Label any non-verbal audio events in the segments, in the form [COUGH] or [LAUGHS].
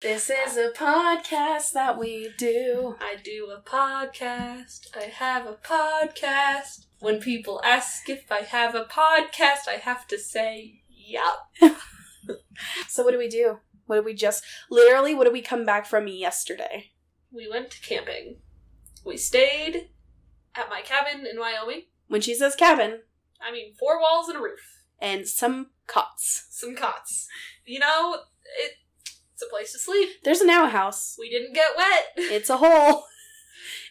This is a podcast that we do. I do a podcast. I have a podcast. When people ask if I have a podcast, I have to say, yup. [LAUGHS] So what do we do? What did we just literally what did we come back from yesterday? We went camping. We stayed at my cabin in Wyoming. When she says cabin I mean, four walls and a roof. and some cots. Some cots. You know, it, it's a place to sleep. There's an outhouse. We didn't get wet. [LAUGHS] It's a hole.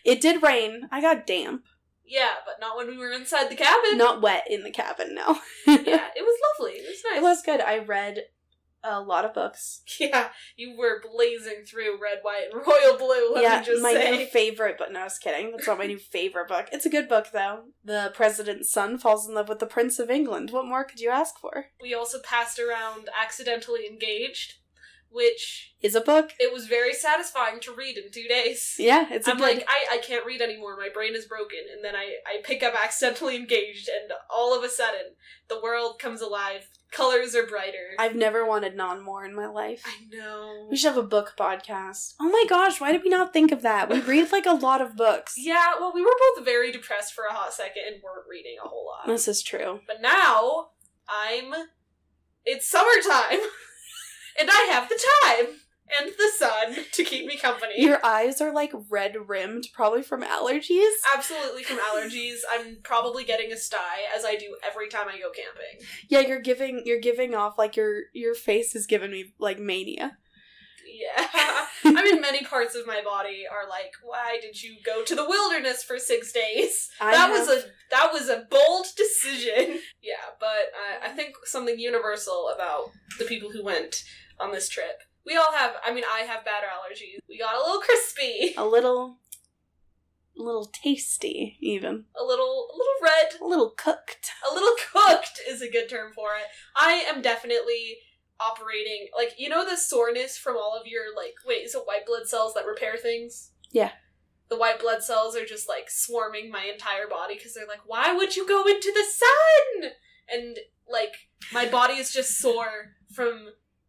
It did rain. I got damp. yeah, but not when we were inside the cabin. Not wet in the cabin, no. [LAUGHS] Yeah, it was lovely. It was nice. It was good. I read a lot of books. Yeah, you were blazing through red, white, and royal blue. Let yeah, me just my say. new favorite, but no, I was kidding. That's not my new favorite book. It's a good book, though. The president's son falls in love with the Prince of England. What more could you ask for? we also passed around accidentally engaged, which Is a book. it was very satisfying to read in two days. Yeah, it's a I'm good. like, I, I can't read anymore. My brain is broken. And then I, I pick up accidentally engaged, and all of a sudden, the world comes alive. Colors are brighter. I've never wanted naan more in my life. I know. We should have a book podcast. Oh my gosh, why did we not think of that? We [LAUGHS] read like a lot of books. Yeah, well, we were both very depressed for a hot second and weren't reading a whole lot. This is true. But now I'm it's summertime [LAUGHS] and I have the time and the sun to keep me company. Your eyes are like red rimmed, probably from allergies. Absolutely from allergies. I'm probably getting a sty as I do every time I go camping. Yeah, you're giving you're giving off like your your face is giving me like mania. Yeah. I mean [LAUGHS] many parts of my body are like, why did you go to the wilderness for 6 days? I that was a that was a bold decision. Yeah, but uh, I think something universal about the people who went on this trip. We all have. I mean, I have bad allergies. We got a little crispy, a little a little tasty even. a little, a little red, A little cooked. a little cooked is a good term for it. I am definitely operating like you know the soreness from all of your like wait is it white blood cells that repair things Yeah. the white blood cells are just like swarming my entire body because they're like why would you go into the sun and like my body is just sore from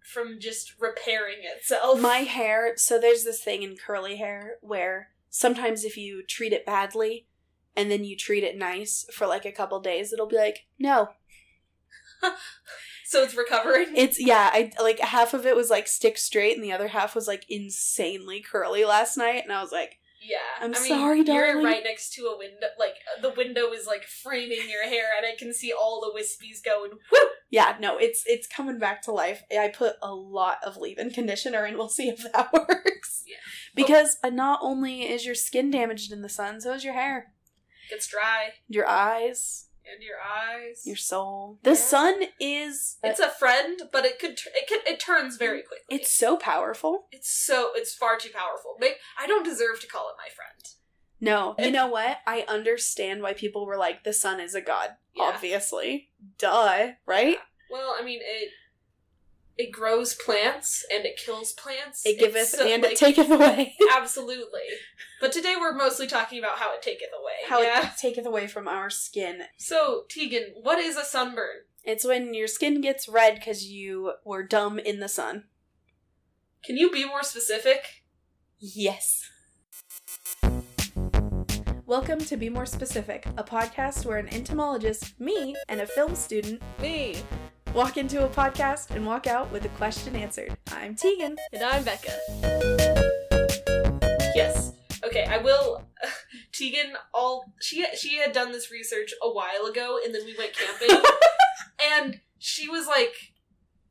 from just repairing itself. My hair, so there's this thing in curly hair where sometimes if you treat it badly and then you treat it nice for like a couple days, it'll be like, no. [LAUGHS] so it's recovering? It's yeah, I like half of it was like stick straight and the other half was like insanely curly last night and I was like, yeah I'm I mean, sorry, you're right next to a window like the window is like framing your hair and i can see all the wispies going whoo yeah, no, it's it's coming back to life. I put a lot of leave-in conditioner and we'll see if that [LAUGHS] works. Yeah. Because uh, not only is your skin damaged in the sun, so is your hair, It gets dry your eyes, and your eyes. your soul. The Yeah. sun is it's a friend, but it could it can it turns very quickly. it's so powerful. it's so it's far too powerful. I don't deserve to call it my friend. No, you know what? I understand why people were like, the sun is a god. Yeah. Obviously. Duh, right? Well, I mean it. It grows plants and it kills plants. It giveth so, uh, and like, it taketh away. [LAUGHS] Absolutely. But today we're mostly talking about how it taketh away. How yeah. it [LAUGHS] taketh away from our skin. So Teagan, what is a sunburn? It's when your skin gets red because you were dumb in the sun. Can you be more specific? Yes. Welcome to Be More Specific, a podcast where an entomologist, me, and a film student Me. walk into a podcast and walk out with a question answered. I'm Teagan. And I'm Becca. Yes. Okay, I will. [LAUGHS] Teagan, all she she had done this research a while ago, and then we went camping, [LAUGHS] and she was like,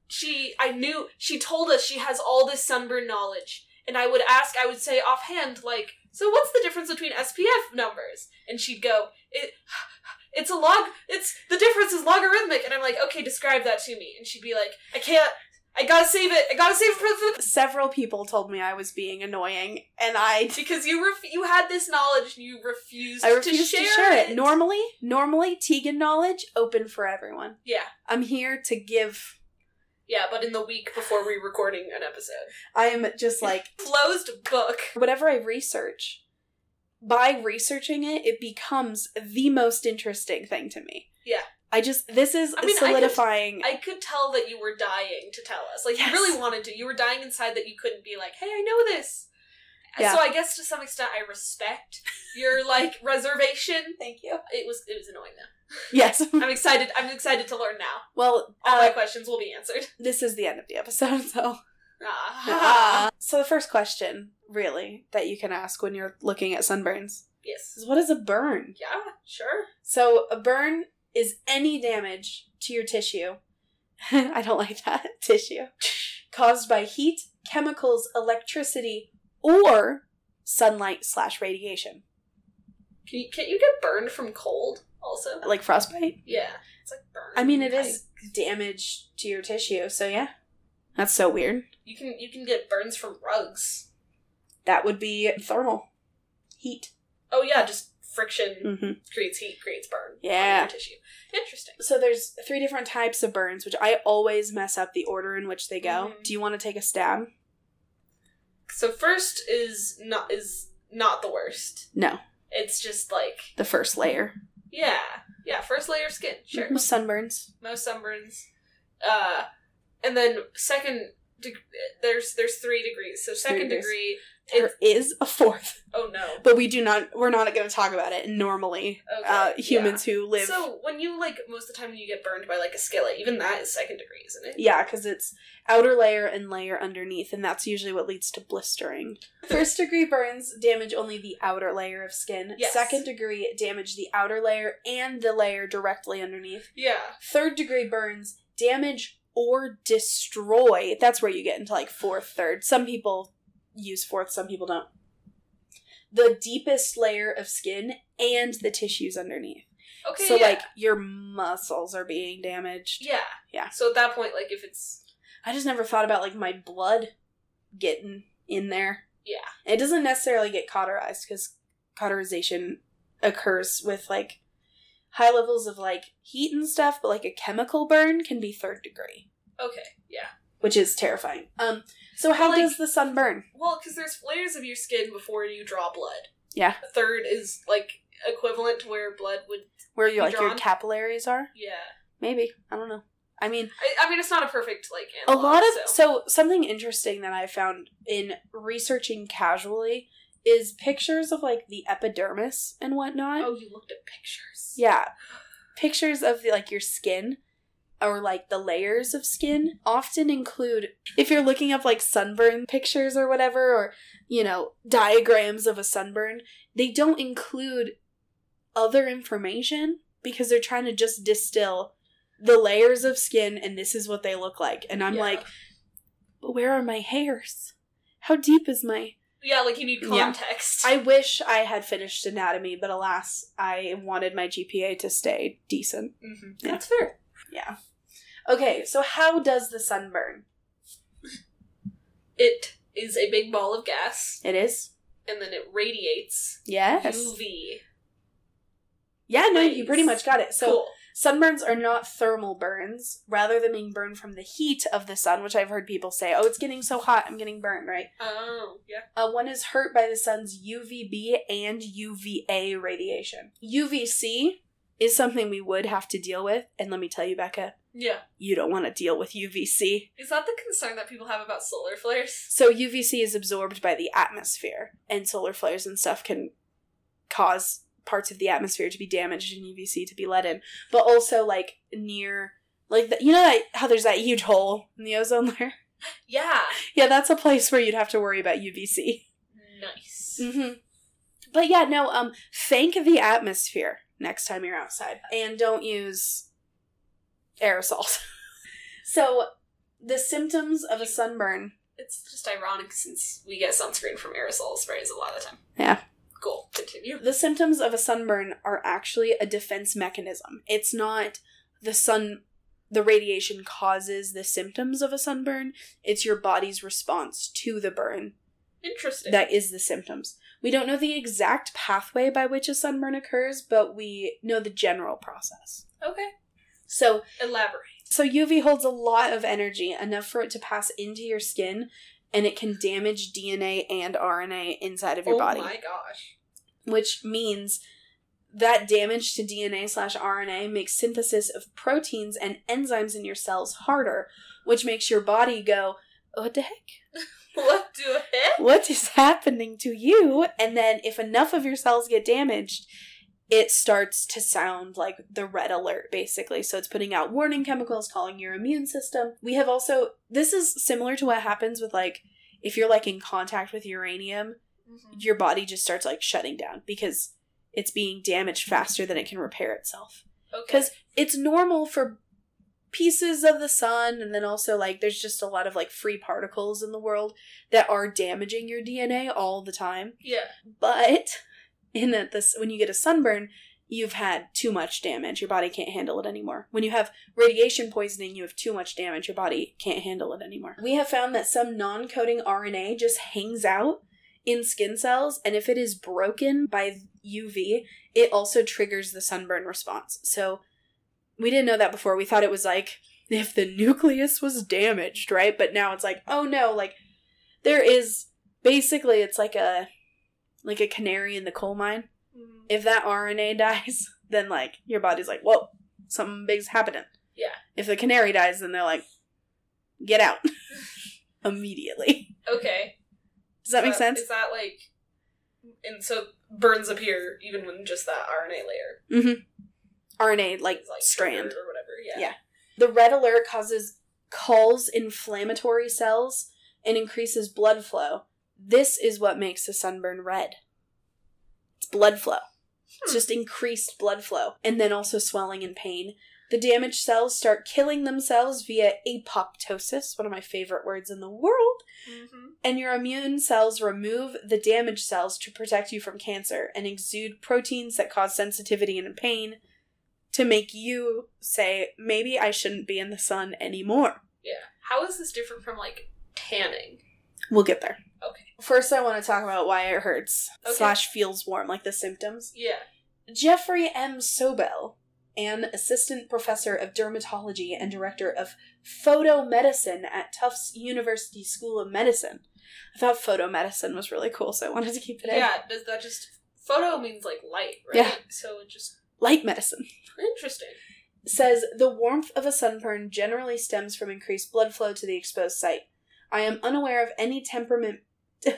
she I knew she told us she has all this sunburn knowledge, and I would ask, I would say offhand, like, so what's the difference between SPF numbers? And she'd go, it. It's a log. It's the difference is logarithmic, and I'm like, okay, describe that to me. And she'd be like, I can't. I gotta save it. I gotta save it for the Several people told me I was being annoying, and I [LAUGHS] because you ref- you had this knowledge and you refused, I refuse to to share, share it. it. Normally, normally Teagan knowledge open for everyone. yeah, I'm here to give. Yeah, but in the week before we recording an episode, I am just like [LAUGHS] closed book. whatever I research. By researching it, it becomes the most interesting thing to me. Yeah. I just this is I mean, I could- solidifying. I could tell that you were dying to tell us. Like Yes. you really wanted to. You were dying inside that you couldn't be like, "Hey, I know this." Yeah. So I guess to some extent I respect your like reservation. [LAUGHS] Thank you. It was it was annoying though. Yes. [LAUGHS] I'm excited. I'm excited to learn now. well, All uh, my questions will be answered. [LAUGHS] this is the end of the episode, so. Ah. so the first question, really, that you can ask when you're looking at sunburns yes. is what is a burn? Yeah. Sure. So a burn is any damage to your tissue. [LAUGHS] I don't like that tissue caused by heat, chemicals, electricity, or sunlight slash radiation, Can you, can't you get burned from cold? Also. like frostbite. Yeah. It's like burn. I mean, it type. is damage to your tissue. So yeah, that's so weird. You can you can get burns from rugs. That would be thermal heat. Oh yeah, just friction hmm creates heat, creates burn. Yeah. On your tissue. Interesting. So there's three different types of burns, which I always mess up the order in which they go. Mhm. Do you want to take a stab? So first is not is not the worst. No, It's just like the first layer. Yeah, yeah. First layer of skin, sure. Most Sunburns. Most sunburns, uh, and then second. deg- There's there's three degrees. So second degrees. degree. There is a fourth, Oh no. but we do not. We're not going to talk about it. Normally, Okay, uh, humans who live, So when you like most of the time when you get burned by like a skillet, even that is second degree, isn't it? yeah, because it's outer layer and layer underneath, and that's usually what leads to blistering. First degree burns damage only the outer layer of skin. Yes. Second degree damage the outer layer and the layer directly underneath. Yeah. Third degree burns damage or destroy. That's where you get into like fourth, third. Some people use fourth, some people don't. The deepest layer of skin and the tissues underneath. Okay. so yeah. like your muscles are being damaged. Yeah. Yeah. So at that point, like if it's I just never thought about like my blood getting in there. yeah. It doesn't necessarily get cauterized because cauterization occurs with like high levels of like heat and stuff, but like a chemical burn can be third degree. Okay. Yeah. which is terrifying. Um, so how Like- does the sun burn? Well, because there's layers of your skin before you draw blood. Yeah. A third is like equivalent to where blood would. Where you Be like your capillaries are? Yeah. Maybe I don't know. I mean, I, I mean, it's not a perfect like. a lot of so. so something interesting that I found in researching casually is pictures of like the epidermis and whatnot. Oh, you looked at pictures. Yeah, pictures of the, like your skin or like the layers of skin often include if you're looking up like sunburn pictures or whatever or you know diagrams of a sunburn they don't include other information because they're trying to just distill the layers of skin and this is what they look like and i'm Yeah. like but where are my hairs how deep is my Yeah, like you need Yeah. context. i wish i had finished anatomy but alas i wanted my gpa to stay decent hmm Yeah. That's fair. Yeah. Okay, so how does the sun burn? It is a big ball of gas, It is. and then it radiates Yes. UV. Yeah, no, you pretty much got it. So cool. sunburns are not thermal burns, rather than being burned from the heat of the sun, which I've heard people say, "Oh, it's getting so hot, I'm getting burned." Right? Oh, yeah. Uh, one is hurt by the sun's UVB and UVA radiation. UVC is something we would have to deal with, and let me tell you, Becca, Yeah. you don't want to deal with UVC. Is that the concern that people have about solar flares? So UVC is absorbed by the atmosphere, and solar flares and stuff can cause parts of the atmosphere to be damaged and UVC to be let in. But also like near like the, you know that, how there's that huge hole in the ozone [LAUGHS] layer. Yeah. yeah, that's a place where you'd have to worry about UVC. Nice. hmm But yeah, no. Um, thank the atmosphere next time you're outside, and don't use aerosols. [LAUGHS] so the symptoms of a sunburn. It's just ironic since we get sunscreen from aerosol sprays a lot of the time. Yeah. Cool. Continue. The symptoms of a sunburn are actually a defense mechanism. It's not the sun, the radiation causes the symptoms of a sunburn. It's your body's response to the burn Interesting. that is the symptoms. We don't know the exact pathway by which a sunburn occurs, but we know the general process. okay. So, Elaborate. so UV holds a lot of energy, enough for it to pass into your skin, and it can damage DNA and RNA inside of your oh body. Oh my gosh. which means that damage to DNA slash RNA makes synthesis of proteins and enzymes in your cells harder, which makes your body go, what the heck? [LAUGHS] What do it? [LAUGHS] What is happening to you? And then if enough of your cells get damaged, it starts to sound like the red alert, basically. So it's putting out warning chemicals, calling your immune system. We have also, this is similar to what happens with like, if you're like in contact with uranium, mm-hmm. your body just starts like shutting down because it's being damaged faster than it can repair itself. Okay. Because it's normal for pieces of the sun, and then also like there's just a lot of like free particles in the world that are damaging your DNA all the time. Yeah. But in that this when you get a sunburn, you've had too much damage. Your body can't handle it anymore. When you have radiation poisoning, you have too much damage. Your body can't handle it anymore. We have found that some non-coding RNA just hangs out in skin cells, and if it is broken by UV, it also triggers the sunburn response. So we didn't know that before. We thought it was like if the nucleus was damaged, right? But now it's like, oh no, like there is basically it's like a like a canary in the coal mine. Mhm. If that RNA [LAUGHS] dies, then like your body's like, whoa, something big's happening. Yeah. If the canary dies, then they're like, get out [LAUGHS] immediately. Okay. Does that Is make sense? Is that like, and so burns appear even when just that RNA layer Mm-hmm. RNA like, like strand. or whatever? Yeah. Yeah. The red alert causes calls inflammatory cells and increases blood flow. This is what makes a sunburn red. It's blood flow. It's Hmm. just increased blood flow and then also swelling and pain. The damaged cells start killing themselves via apoptosis, one of my favorite words in the world. Mm-hmm. And your immune cells remove the damaged cells to protect you from cancer and exude proteins that cause sensitivity and pain to make you say, maybe I shouldn't be in the sun anymore. Yeah. How is this different from like tanning? We'll get there. Okay. First, I want to talk about why it hurts Okay. slash feels warm, like the symptoms. Yeah. Jeffrey M. Sobel, an assistant professor of dermatology and director of photomedicine at Tufts University School of Medicine. I thought photomedicine was really cool, so I wanted to keep it in. Yeah. Does that just photo means like light, right? Yeah. So it just Light medicine. interesting. Says the warmth of a sunburn generally stems from increased blood flow to the exposed site. I am unaware of any temperament. [LAUGHS]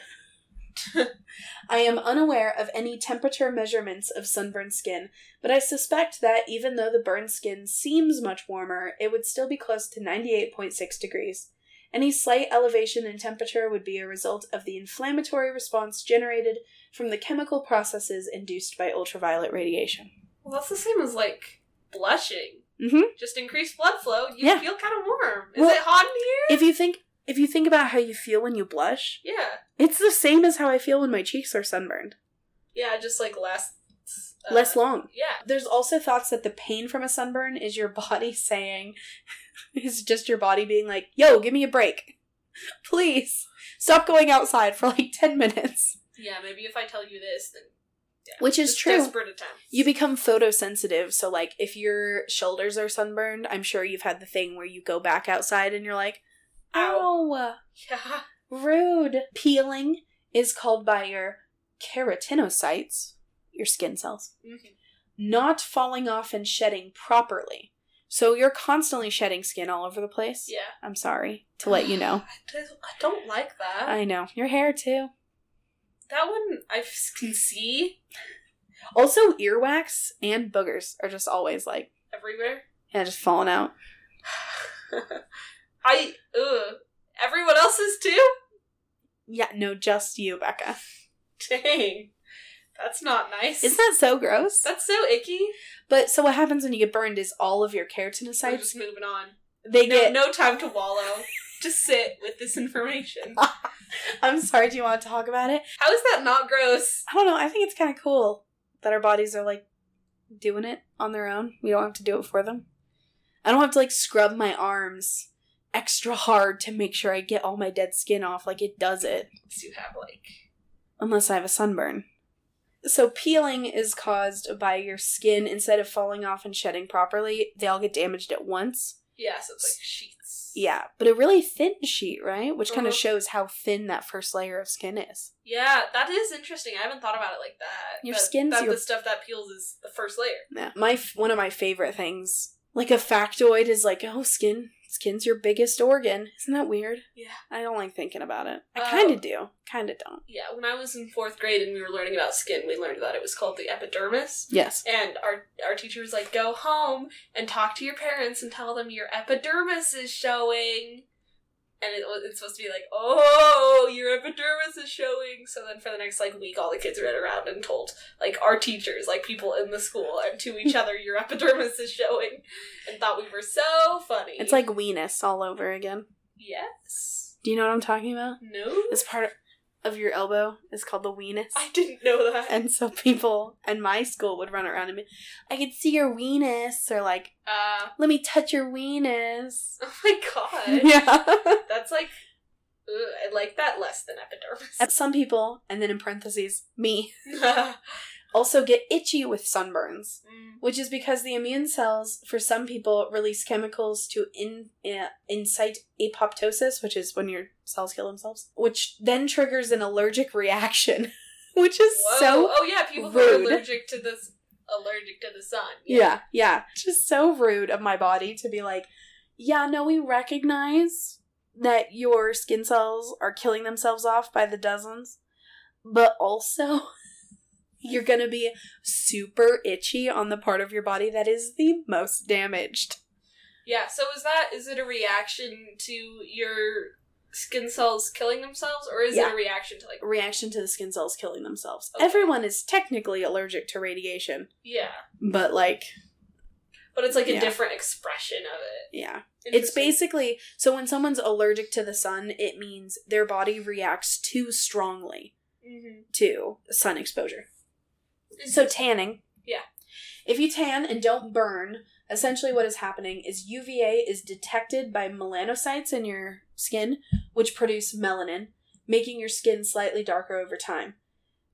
I am unaware of any temperature measurements of sunburned skin, but I suspect that even though the burned skin seems much warmer, it would still be close to 98.6 degrees. Any slight elevation in temperature would be a result of the inflammatory response generated from the chemical processes induced by ultraviolet radiation. Well, that's the same as like blushing. Mm-hmm. Just increased blood flow. You Yeah. feel kind of warm. Is Well- it hot in here? If you think if you think about how you feel when you blush, Yeah. it's the same as how I feel when my cheeks are sunburned. Yeah. Just like less. Uh, Less long. Yeah. There's also thoughts that the pain from a sunburn is your [LAUGHS] body saying, [LAUGHS] is just your body being like, yo, give me a break. Please. Stop going outside for like 10 minutes. Yeah. Maybe if I tell you this, then. Yeah. Which is true. Desperate attempts. You become photosensitive. So, like, if your shoulders are sunburned, I'm sure you've had the thing where you go back outside and you're like, ow, Yeah. rude. Peeling is called by your keratinocytes, your skin cells, Mhm. not falling off and shedding properly. So you're constantly shedding skin all over the place. Yeah. I'm sorry to let you know. [SIGHS] I don't like that. I know. Your hair too. That one I can see Also, earwax and boogers are just always like, everywhere. yeah, just falling out. [SIGHS] I ugh. Everyone else's too. Yeah, no, just you, Becca. Dang, that's not nice. Isn't that so gross? That's so icky. But so what happens when you get burned is all of your We're keratinocytes just moving on. they No, get. no time to wallow. [LAUGHS] just sit with this information. [LAUGHS] I'm sorry. Do you want to talk about it? How is that not gross? I don't know. I think it's kind of cool that our bodies are like doing it on their own. We don't have to do it for them. I don't have to like scrub my arms extra hard to make sure I get all my dead skin off like it does it, Unless you have like unless I have a sunburn. So peeling is caused by your skin instead of falling off and shedding properly, they all get damaged at once. yeah, so it's like sheets. Yeah, but a really thin sheet, right? Which kind of Uh-huh. shows how thin that first layer of skin is. Yeah, that is interesting. I haven't thought about it like that. Your that, skin's that your- the stuff that peels is the first layer. Yeah, my f- one of my favorite things, like a factoid, is like, oh, skin, skin's your biggest organ. Isn't that weird? Yeah. I don't like thinking about it. I uh, Oh. kind of do, kind of don't. Yeah, when I was in fourth grade and we were learning about skin, we learned that it was called the epidermis. Yes. And our our teacher was like, "Go home and talk to your parents and tell them your epidermis is showing." And it was it's supposed to be like, "Oh, your epidermis is showing." So then for the next like week, all the kids ran around and told like our teachers, like people in the school, and to each other, "Your epidermis is showing," and thought we were so funny. It's like weenus all over again. yes, Do you know what I'm talking about? no, It's part of your elbow is called the weenus. I didn't know that. And so people in my school would run around and be, I could see your weenus, or like, Uh, let me touch your weenus. [LAUGHS] oh my god, [LAUGHS] yeah. that's like, ugh, I like that less than epidermis. At some people, and then in parentheses, me, [LAUGHS] also get itchy with sunburns, Mm. which is because the immune cells, for some people, release chemicals to in, uh, incite apoptosis, which is when your cells kill themselves, which then triggers an allergic reaction, [LAUGHS] which is Whoa. so oh yeah, people who are allergic to this allergic to the sun. Yeah, yeah. Just so rude of my body to be like, yeah, no, we recognize that your skin cells are killing themselves off by the dozens, but also you're gonna be super itchy on the part of your body that is the most damaged. Yeah, so is that is it a reaction to your skin cells killing themselves or is Yeah. it a reaction to like Reaction to the skin cells killing themselves. Okay. Everyone is technically allergic to radiation, yeah. but like, But it's like a Yeah. different expression of it. yeah. It's basically so when someone's allergic to the sun, it means their body reacts too strongly Mhm. to sun exposure. So tanning. Yeah. If you tan and don't burn, essentially what is happening is UVA is detected by melanocytes in your skin, which produce melanin, making your skin slightly darker over time.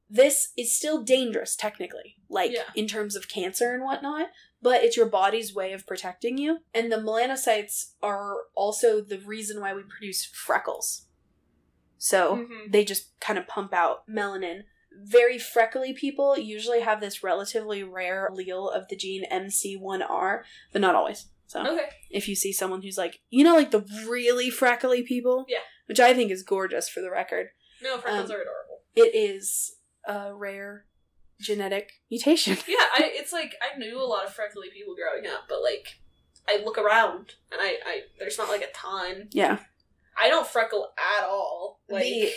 This is still dangerous technically, like Yeah. in terms of cancer and whatnot, but it's your body's way of protecting you. And the melanocytes are also the reason why we produce freckles. So Mhm. they just kind of pump out melanin. Very freckly people usually have this relatively rare allele of the gene MC1R, but not always. So Okay. if you see someone who's like, you know, like the really freckly people, Yeah. which I think is gorgeous for the record, No, freckles Um, are adorable. it is a rare genetic mutation. [LAUGHS] Yeah, I it's like I knew a lot of freckly people growing up, but like I look around and I, I there's not like a ton. Yeah. I don't freckle at all. Like The-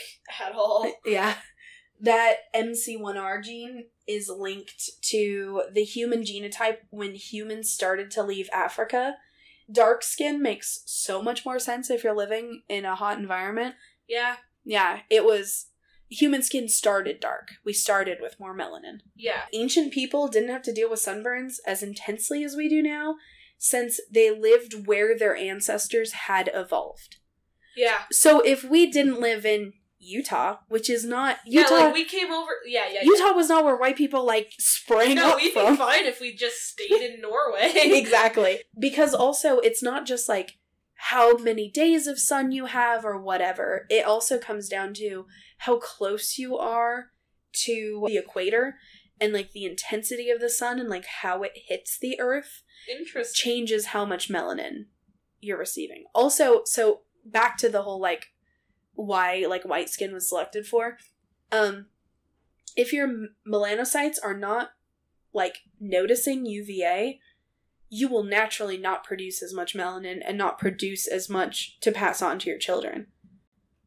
at all. [LAUGHS] Yeah. That MC1R gene is linked to the human genotype when humans started to leave Africa. Dark skin makes so much more sense if you're living in a hot environment. Yeah. Yeah, it was human skin started dark. We started with more melanin. Yeah. Ancient people didn't have to deal with sunburns as intensely as we do now since they lived where their ancestors had evolved. Yeah. So if we didn't live in Utah, which is not Utah. Yeah, like we came over yeah, yeah, yeah. Utah was not where white people like sprang No, up we'd from. be fine if we just stayed in Norway. [LAUGHS] exactly. Because also it's not just like how many days of sun you have or whatever. It also comes down to how close you are to the equator and like the intensity of the sun and like how it hits the earth Interesting. changes how much melanin you're receiving. Also, so back to the whole like why like white skin was selected for. Um if your melanocytes are not like noticing UVA, you will naturally not produce as much melanin and not produce as much to pass on to your children.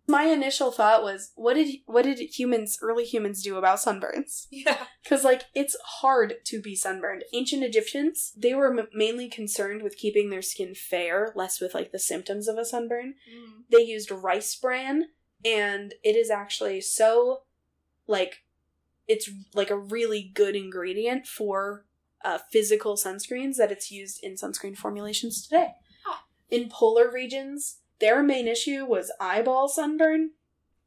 My initial thought was what did what did humans early humans do about sunburns? Yeah. Because, like, it's hard to be sunburned. Ancient Egyptians, they were m- mainly concerned with keeping their skin fair, less with, like, the symptoms of a sunburn. They used rice bran, and it is actually so, like, it's, like, a really good ingredient for uh, physical sunscreens that it's used in sunscreen formulations today. In polar regions, their main issue was eyeball sunburn,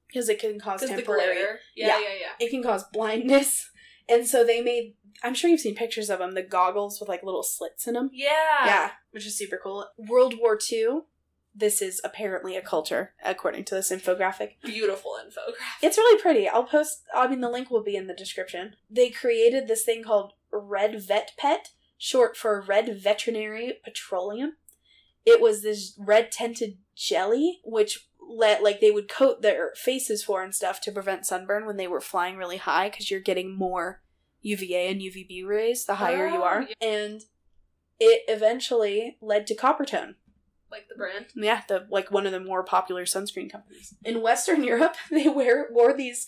because it can cause temporary. Yeah, Yeah. yeah, yeah. it can cause blindness. [LAUGHS] And so they made, I'm sure you've seen pictures of them, the goggles with like little slits in them. Yeah. Yeah, which is super cool. World War II, this is apparently a culture, according to this infographic. Beautiful infographic. It's really pretty. I'll post, I mean, the link will be in the description. They created this thing called Red Vet Pet, short for Red Veterinary Petroleum. It was this red tinted jelly, which let, like, they would coat their faces for and stuff to prevent sunburn when they were flying really high because you're getting more UVA and UVB rays the higher you Oh, are. yeah. And it eventually led to Coppertone. Like the brand. Yeah, the like one of the more popular sunscreen companies. In Western [LAUGHS] Europe, they wear wore these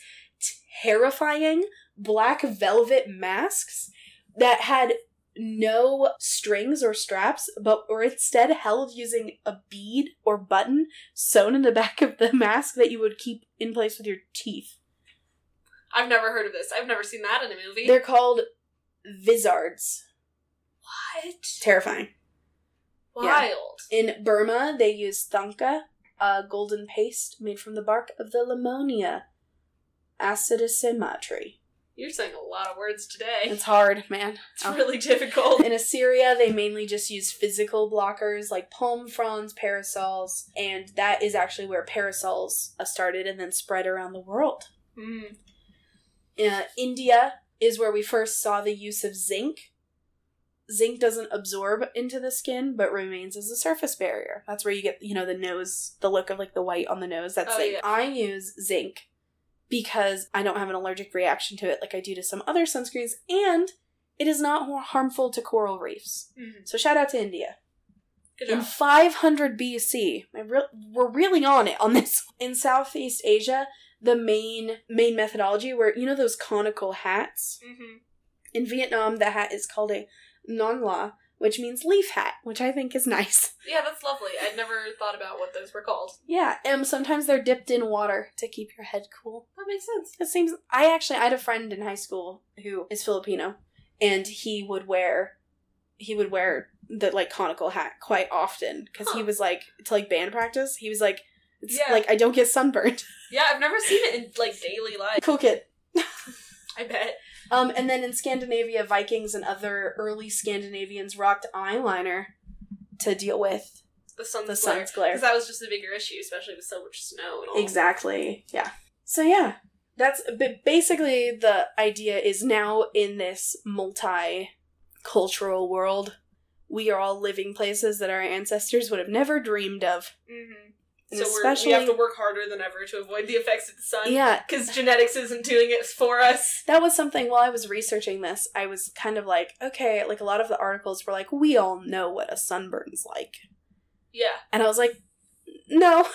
terrifying black velvet masks that had no strings or straps, but were instead held using a bead or button sewn in the back of the mask that you would keep in place with your teeth. I've never heard of this. I've never seen that in a movie. They're called vizards. what? Terrifying. Wild. In Burma, they use thanaka, a golden paste made from the bark of the Limonia acidissima tree. You're saying a lot of words today. It's hard, man. It's really difficult. In Assyria, they mainly just use physical blockers like palm fronds, parasols, and that is actually where parasols uh, started and then spread around the world. Mm. Uh, India is where we first saw the use of zinc. Zinc doesn't absorb into the skin, but remains as a surface barrier. That's where you get, you know, the nose, the look of like the white on the nose. That's Oh, zinc. yeah. I use zinc because I don't have an allergic reaction to it like I do to some other sunscreens, and it is not har- harmful to coral reefs. Mhm. So shout out to India. Good In job. 500 BC, I re- we're really on it on this. [LAUGHS] In Southeast Asia, the main main methodology were you know those conical hats. hmm In Vietnam, the hat is called a non la, which means leaf hat, which I think is nice. [LAUGHS] Yeah, that's lovely. I'd never thought about what those were called. Yeah, and sometimes they're dipped in water to keep your head cool. That makes sense. It seems I actually I had a friend in high school who is Filipino, and he would wear he would wear the like conical hat quite often because he was like to like band practice. He was like, it's Yeah. like I don't get sunburned. Yeah, I've never seen it in like daily life. cool kid. [LAUGHS] I bet. Um, and then in Scandinavia, Vikings and other early Scandinavians rocked eyeliner to deal with The sun's the glare. sun's glare. Because that was just a bigger issue, especially with so much snow and all. Exactly. Yeah. So yeah, that's but basically the idea is now in this multi-cultural world, we are all living places that our ancestors would have never dreamed of. Mm-hmm. And So we're, especially we have to work harder than ever to avoid the effects of the sun. yeah, Because genetics isn't doing it for us. that was something while I was researching this, I was kind of like, okay, like a lot of the articles were like, we all know what a sunburn's like. Yeah. And I was like, no.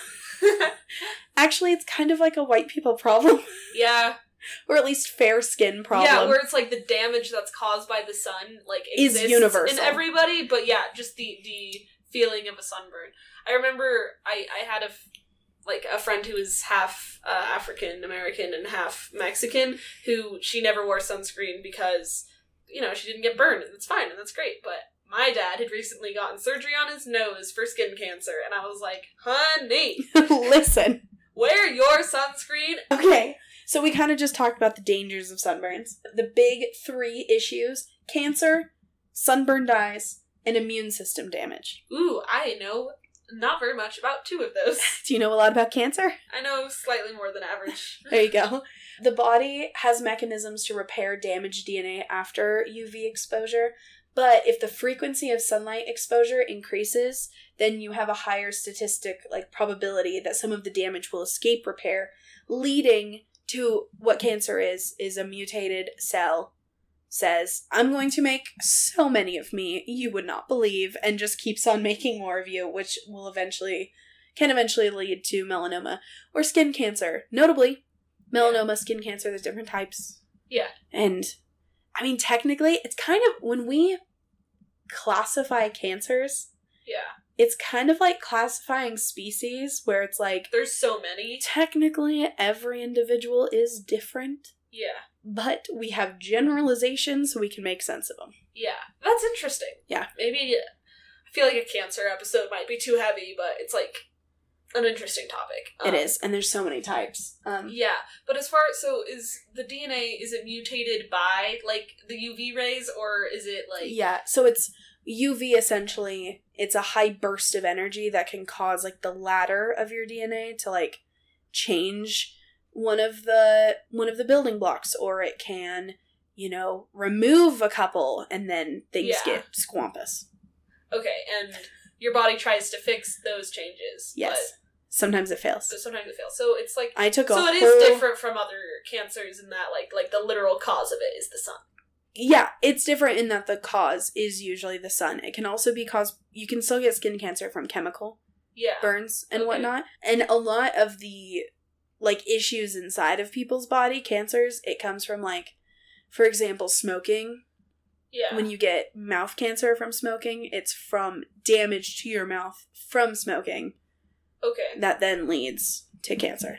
[LAUGHS] Actually, it's kind of like a white people problem, [LAUGHS] yeah. or at least fair skin problem. Yeah, where it's like the damage that's caused by the sun like Is universal. in everybody, but yeah, just the the feeling of a sunburn. I remember I I had a f- like a friend who was half uh, African American and half Mexican who she never wore sunscreen because you know she didn't get burned and that's fine and that's great, but my dad had recently gotten surgery on his nose for skin cancer and I was like, "Honey, [LAUGHS] Listen. wear your sunscreen." Okay. So we kind of just talked about the dangers of sunburns. The big three issues cancer, sunburned dyes, and immune system damage. [LAUGHS] Ooh, I know not very much about two of those. [LAUGHS] Do you know a lot about cancer? I know slightly more than average. [LAUGHS] There you go. The body has mechanisms to repair damaged DNA after UV exposure, but if the frequency of sunlight exposure increases, then you have a higher statistic like probability that some of the damage will escape repair, leading to what cancer is is a mutated cell says, I'm going to make so many of me you would not believe, and just keeps on [LAUGHS] making more of you, which will eventually can eventually lead to melanoma or skin cancer. Notably, melanoma, skin cancer, there's different types. Yeah. And I mean, technically, it's kind of when we classify cancers, Yeah. it's kind of like classifying species where it's like There's so many. technically every individual is different, Yeah. But we have generalizations so we can make sense of them. Yeah. That's interesting. Yeah. Maybe I feel like a cancer episode might be too heavy, but it's like an interesting topic. it Um, is, and there's so many types. Um, Yeah, but as far so is the DNA is it mutated by like the UV rays or is it like yeah, so it's UV essentially it's a high burst of energy that can cause like the ladder of your DNA to like change one of the one of the building blocks or it can, you know, remove a couple and then things Yeah. get squampus. Okay, and your body tries to fix those changes. Yes. Sometimes it fails. But sometimes it fails. So it's like I took a so it is different from other cancers in that like like the literal cause of it is the sun. Yeah, it's different in that the cause is usually the sun. It can also be caused you can still get skin cancer from chemical Yeah. burns and Okay. whatnot. And a lot of the like issues inside of people's body, cancers, it comes from like for example, smoking. Yeah. When you get mouth cancer from smoking, it's from damage to your mouth from smoking okay. that then leads to cancer.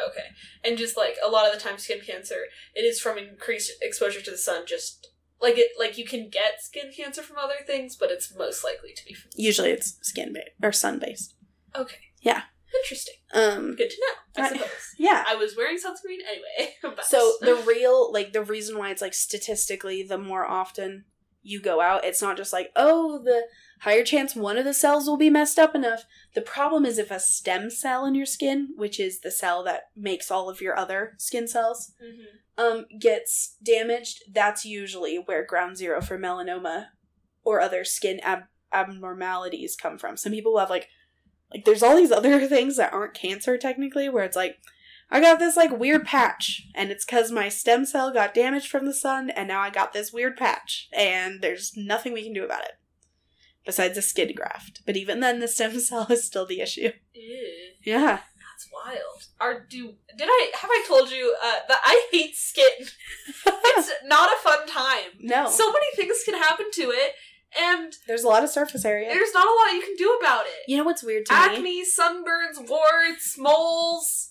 Okay. And just like a lot of the time skin cancer, it is from increased exposure to the sun just like it like you can get skin cancer from other things, but it's most likely to be from Usually it's skin based or sun based. Okay. Yeah. Interesting. Um Good to know, I I- suppose. yeah. I was wearing sunscreen anyway. [LAUGHS] but- So the real like the reason why it's like statistically the more often you go out, it's not just like, oh, the higher chance one of the cells will be messed up enough. The problem is if a stem cell in your skin, which is the cell that makes all of your other skin cells, Mhm. um, gets damaged, that's usually where ground zero for melanoma or other skin ab- abnormalities come from. Some people have like like there's all these other [LAUGHS] things that aren't cancer technically where it's like I got this like weird patch and it's cuz my stem cell got damaged from the sun and now I got this weird patch and there's nothing we can do about it besides a skin graft. But even then the [LAUGHS] stem cell is still the issue. Ew, Yeah. that's wild. Are do did I have I told you uh, that I hate skin? [LAUGHS] It's not a fun time. no. So many things can happen to it, and there's a lot of surface area. there's not a lot you can do about it. You know what's weird to me? Acne, sunburns, warts, moles,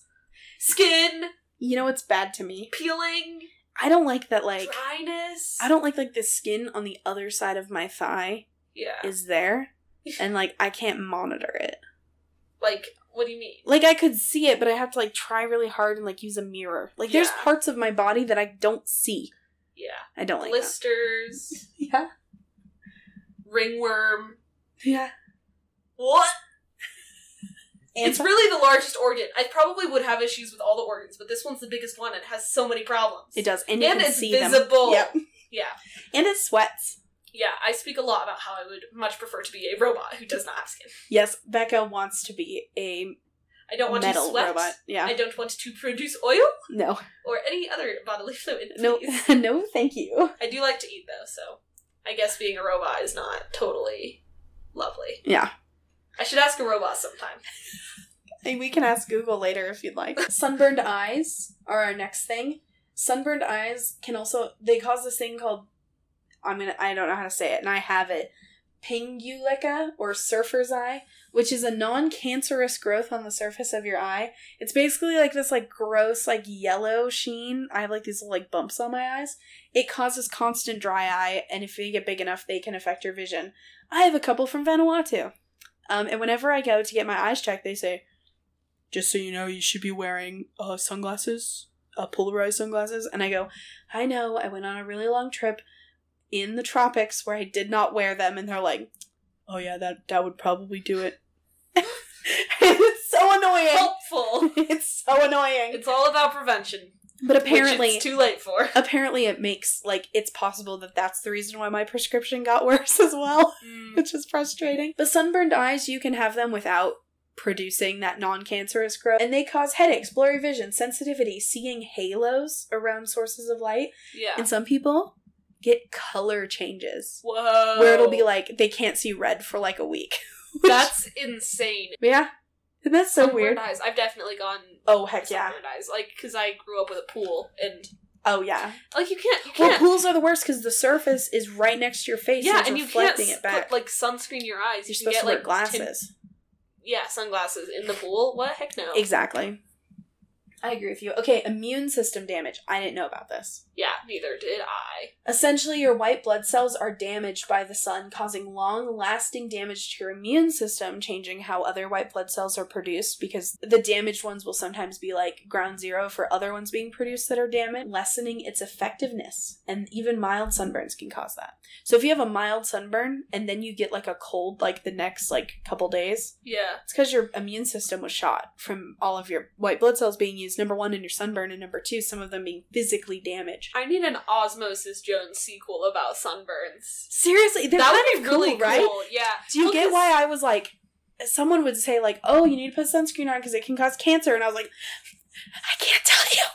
skin You know what's bad to me? peeling, I don't like that like dryness. I don't like like the skin on the other side of my thigh Yeah. is there [LAUGHS] and like I can't monitor it. like, what do you mean? Like I could see it but I have to like try really hard and like use a mirror. Like there's parts of my body that I don't see. Yeah. I don't like that. Blisters, [LAUGHS] Yeah. Ringworm. Yeah. What? It's really the largest organ. I probably would have issues with all the organs, but this one's the biggest one and has so many problems. it does and And it's visible. Yep. Yeah. And it sweats. Yeah, I speak a lot about how I would much prefer to be a robot who does not have skin. Yes, Becca wants to be a I don't want metal to sweat. robot. Yeah. I don't want to produce oil no. or any other bodily fluid. No [LAUGHS] no thank you. I do like to eat though, so I guess being a robot is not totally lovely. Yeah. I should ask a robot sometime. Hey, we can ask Google later if you'd like. [LAUGHS] Sunburned eyes are our next thing. Sunburned eyes can also they cause this thing called I'm gonna I don't know how to say it, and I have it. Pinguecula or surfer's eye, which is a non-cancerous growth on the surface of your eye. It's basically like this like gross like yellow sheen. I have like these like bumps on my eyes. It causes constant dry eye, and if they get big enough, they can affect your vision. I have a couple from Vanuatu. Um, and whenever I go to get my eyes checked, they say, just so you know, you should be wearing uh, sunglasses, uh, polarized sunglasses. And I go, I know, I went on a really long trip in the tropics where I did not wear them. And they're like, oh yeah, that, that would probably do it. [LAUGHS] it's so annoying. Helpful. [LAUGHS] It's so annoying. It's all about prevention. But apparently, it's too late for. [LAUGHS] apparently it makes, like, it's possible that that's the reason why my prescription got worse as well. Mm. which is frustrating. The sunburned eyes, you can have them without producing that non-cancerous growth, and they cause headaches, blurry vision, sensitivity, seeing halos around sources of light, Yeah. and some people get color changes Whoa. where it'll be like they can't see red for like a week. [LAUGHS] That's insane. yeah, and that's so Sunburned weird. Eyes. I've definitely gone. Oh heck yeah! eyes, like because I grew up with a pool and Oh yeah. like you can't you Well, can't. pools are the worst because the surface is right next to your face. yeah, and, and you can't it back. put like sunscreen your eyes. You're you supposed get to wear like glasses. tin- yeah, sunglasses in the pool. What heck no? Exactly. I agree with you. Okay, immune system damage. I didn't know about this. Yeah, neither did I. Essentially, your white blood cells are damaged by the sun, causing long lasting damage to your immune system, changing how other white blood cells are produced because the damaged ones will sometimes be like ground zero for other ones being produced that are damaged, lessening its effectiveness. And even mild sunburns can cause that. So if you have a mild sunburn and then you get like a cold like the next like couple days, Yeah. it's because your immune system was shot from all of your white blood cells being used, number one, in your sunburn, and number two, some of them being physically damaged. I need an Osmosis Jones sequel about sunburns. Seriously, they're that would be really cool, right? cool. Yeah. Do you Well, get why I was like, someone would say like, "Oh, you need to put sunscreen on because it can cause cancer," and I was like, I can't tell you."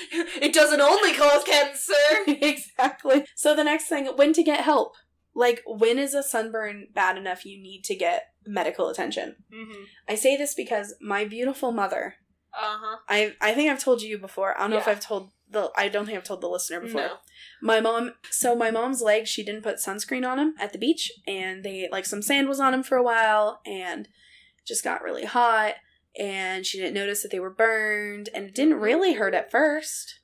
[LAUGHS] it doesn't only cause cancer? [LAUGHS] exactly. So the next thing, when to get help? Like, when is a sunburn bad enough you need to get medical attention? mm-hmm. I say this because my beautiful mother. Uh huh. I I think I've told you before. I don't know if I've told the. I don't think I've told the listener before. No. My mom, so my mom's leg, she didn't put sunscreen on him at the beach, and they like some sand was on him for a while, and just got really hot, and she didn't notice that they were burned, and it didn't really hurt at first,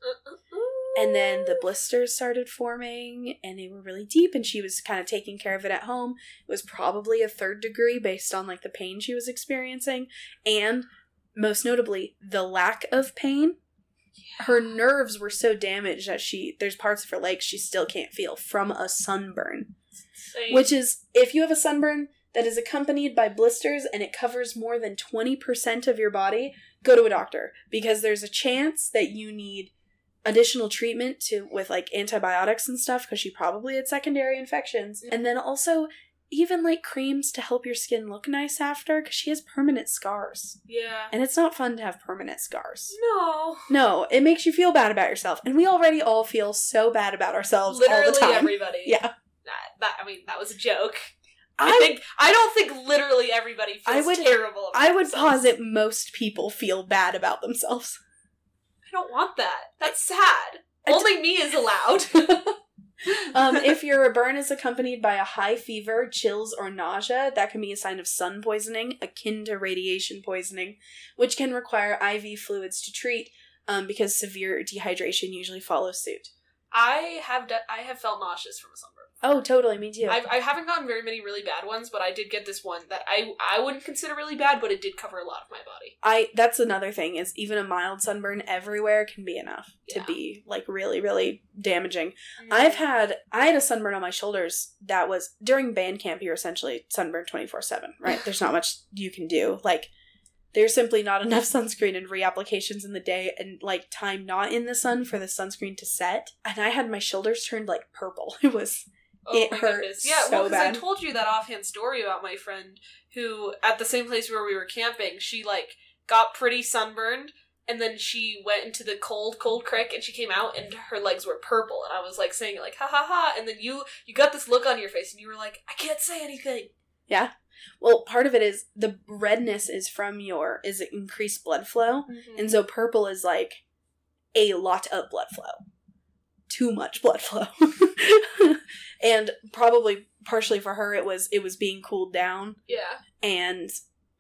and then the blisters started forming, and they were really deep, and she was kind of taking care of it at home. It was probably a third degree based on like the pain she was experiencing, and most notably the lack of pain. Her nerves were so damaged that she there's parts of her legs she still can't feel from a sunburn. Which is if you have a sunburn that is accompanied by blisters and it covers more than 20% of your body go to a doctor because there's a chance that you need additional treatment to with like antibiotics and stuff because she probably had secondary infections. And then also even like creams to help your skin look nice after because she has permanent scars yeah. and it's not fun to have permanent scars No. no, it makes you feel bad about yourself. And we already all feel so bad about ourselves all Literally the time. everybody. [LAUGHS] Yeah. That, that I mean that was a joke. I, I, think I don't think literally everybody feels I would- terrible. About I would themselves. posit most people feel bad about themselves. I don't want that. That's sad. I d- Only me is allowed. [LAUGHS] Um, [LAUGHS] if your burn is accompanied by a high fever, chills, or nausea, that can be a sign of sun poisoning, akin to radiation poisoning, which can require IV fluids to treat um, because severe dehydration usually follows suit. I have de- I have felt nauseous from a sunburn. Oh, totally, me too. I've, I haven't gotten very many really bad ones, but I did get this one that I I wouldn't consider really bad, but it did cover a lot of my body. I that's another thing is even a mild sunburn everywhere can be enough to be like really really damaging. Mm-hmm. I've had I had a sunburn on my shoulders that was during band camp you're essentially sunburned 24/7, right? There's not much you can do. Like there's simply not enough [LAUGHS] sunscreen and reapplications in the day and like time not in the sun for the sunscreen to set. And I had my shoulders turned like purple. [LAUGHS] It was Oh It my hurt goodness. Yeah, so well, because I told you that offhand story about my friend who, at the same place where we were camping, she like got pretty sunburned, and then she went into the cold, cold creek, and she came out, and her legs were purple, and I was like saying like ha ha ha, and then you you got this look on your face, and you were like, I can't say anything. yeah. Well, part of it is the redness is from your is it increased blood flow. Mm-hmm. And so purple is like a lot of blood flow. Too much blood flow. [LAUGHS] and probably partially for her it was it was being cooled down yeah, and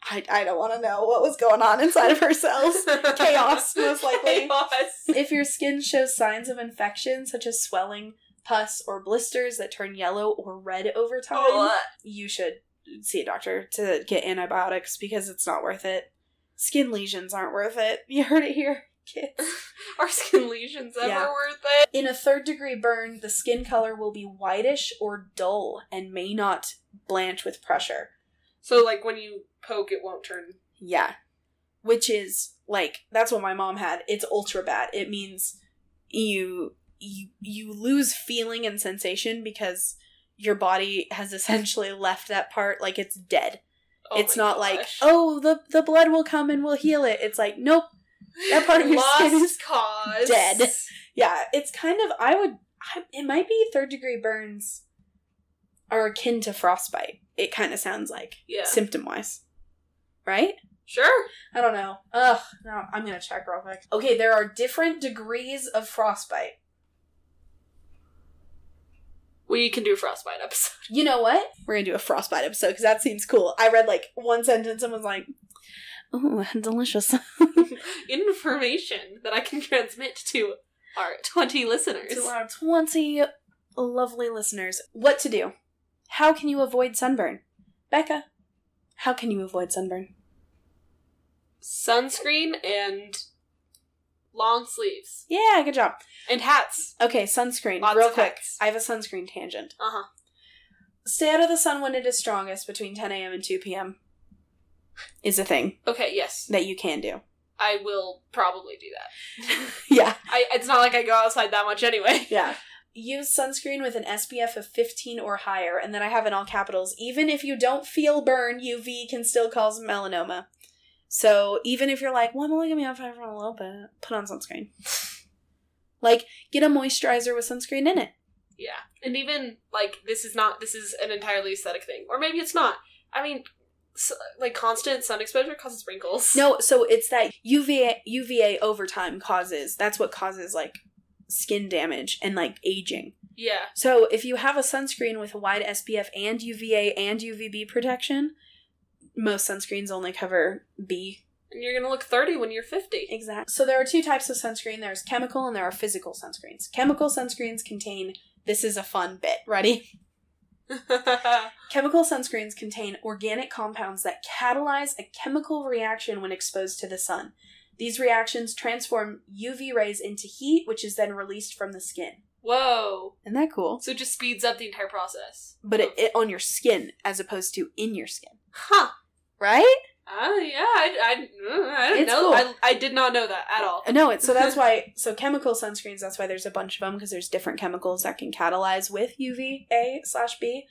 I, I don't want to know what was going on inside of her cells. [LAUGHS] Chaos, most likely. Chaos. if your skin shows signs of infection such as swelling, pus, or blisters that turn yellow or red over time, Oh, you should see a doctor to get antibiotics because it's not worth it. Skin lesions aren't worth it. [LAUGHS] You heard it here, kids. [LAUGHS] Are skin [LAUGHS] lesions ever Yeah. worth it? In a third degree burn, the skin color will be whitish or dull and may not blanch with pressure. So like when you poke, it won't turn. Yeah. Which is like that's what my mom had. It's ultra bad. It means you you you lose feeling and sensation because your body has essentially left that part like it's dead. Oh it's not like, oh, the the blood will come and we'll heal it. It's like, nope. That part of your Lost skin is cause. dead. Yeah, it's kind of I would I, it might be third degree burns are akin to frostbite. It kind of sounds like Yeah. symptom wise. Right? Sure. I don't know. Ugh, no, I'm gonna check real quick. Okay, there are different degrees of frostbite. We can do a frostbite episode. You know what? We're gonna do a frostbite episode because that seems cool. I read like one sentence and was like, "Oh, delicious." [LAUGHS] [LAUGHS] information that I can transmit to our 20 listeners. to our 20 lovely listeners what to do. How can you avoid sunburn? Becca, how can you avoid sunburn? Sunscreen and long sleeves. Yeah, good job. And hats. Okay, sunscreen. Lots real quick. hats. I have a sunscreen tangent. Uh huh. Stay out of the sun when it is strongest between 10 a.m. and 2 p.m. is a thing Okay, yes. that you can do. I will probably do that. [LAUGHS] Yeah. [LAUGHS] I, it's not like I go outside that much anyway. [LAUGHS] Yeah. Use sunscreen with an SPF of 15 or higher, and then I have in all capitals. Even if you don't feel burn, UV can still cause melanoma. So even if you're like, well, I'm only gonna be outside for a little bit, put on sunscreen. like, get a moisturizer with sunscreen in it. Yeah. And even, like, this is not, this is an entirely aesthetic thing. Or maybe it's not. I mean, like, constant sun exposure causes wrinkles. No, so it's that UVA UVA over time causes. That's what causes like skin damage and like aging. Yeah. So if you have a sunscreen with a wide SPF and UVA and UVB protection, most sunscreens only cover B. And you're gonna look 30 when you're 50. Exactly. So there are two types of sunscreen. There's chemical and there are physical sunscreens. Chemical sunscreens contain this is a fun bit. Ready? [LAUGHS] Chemical sunscreens contain organic compounds that catalyze a chemical reaction when exposed to the sun. These reactions transform UV rays into heat, which is then released from the skin. Whoa. Isn't that cool? So it just speeds up the entire process. But it, it on your skin as opposed to in your skin, Huh. right? Uh, yeah, I, I, uh, I didn't It's know. cool. I, I did not know that at all. No, it's so that's [LAUGHS] why so chemical sunscreens. That's why there's a bunch of them because there's different chemicals that can catalyze with UVA slash B.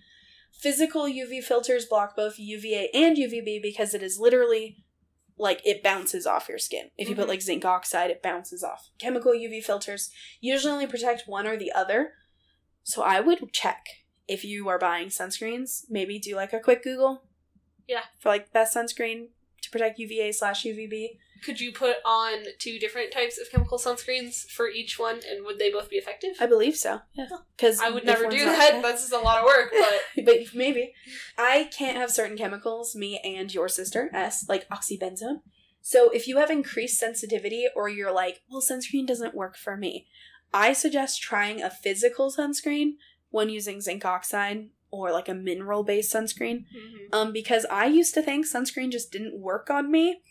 Physical UV filters block both UVA and UVB because it is literally like it bounces off your skin. If you put Mhm. like zinc oxide, it bounces off. Chemical UV filters usually only protect one or the other. So I would check if you are buying sunscreens. Maybe do like a quick Google. Yeah. For like best sunscreen to protect UVA slash UVB. Could you put on two different types of chemical sunscreens for each one, and would they both be effective? I believe so. Yeah. Because I would never do that. [LAUGHS] That's just a lot of work, but [LAUGHS] but maybe I can't have certain chemicals. Me and your sister S like oxybenzone. So if you have increased sensitivity, or you're like, well, sunscreen doesn't work for me, I suggest trying a physical sunscreen when using zinc oxide or like a mineral based sunscreen. Um, because I used to think sunscreen just didn't work on me.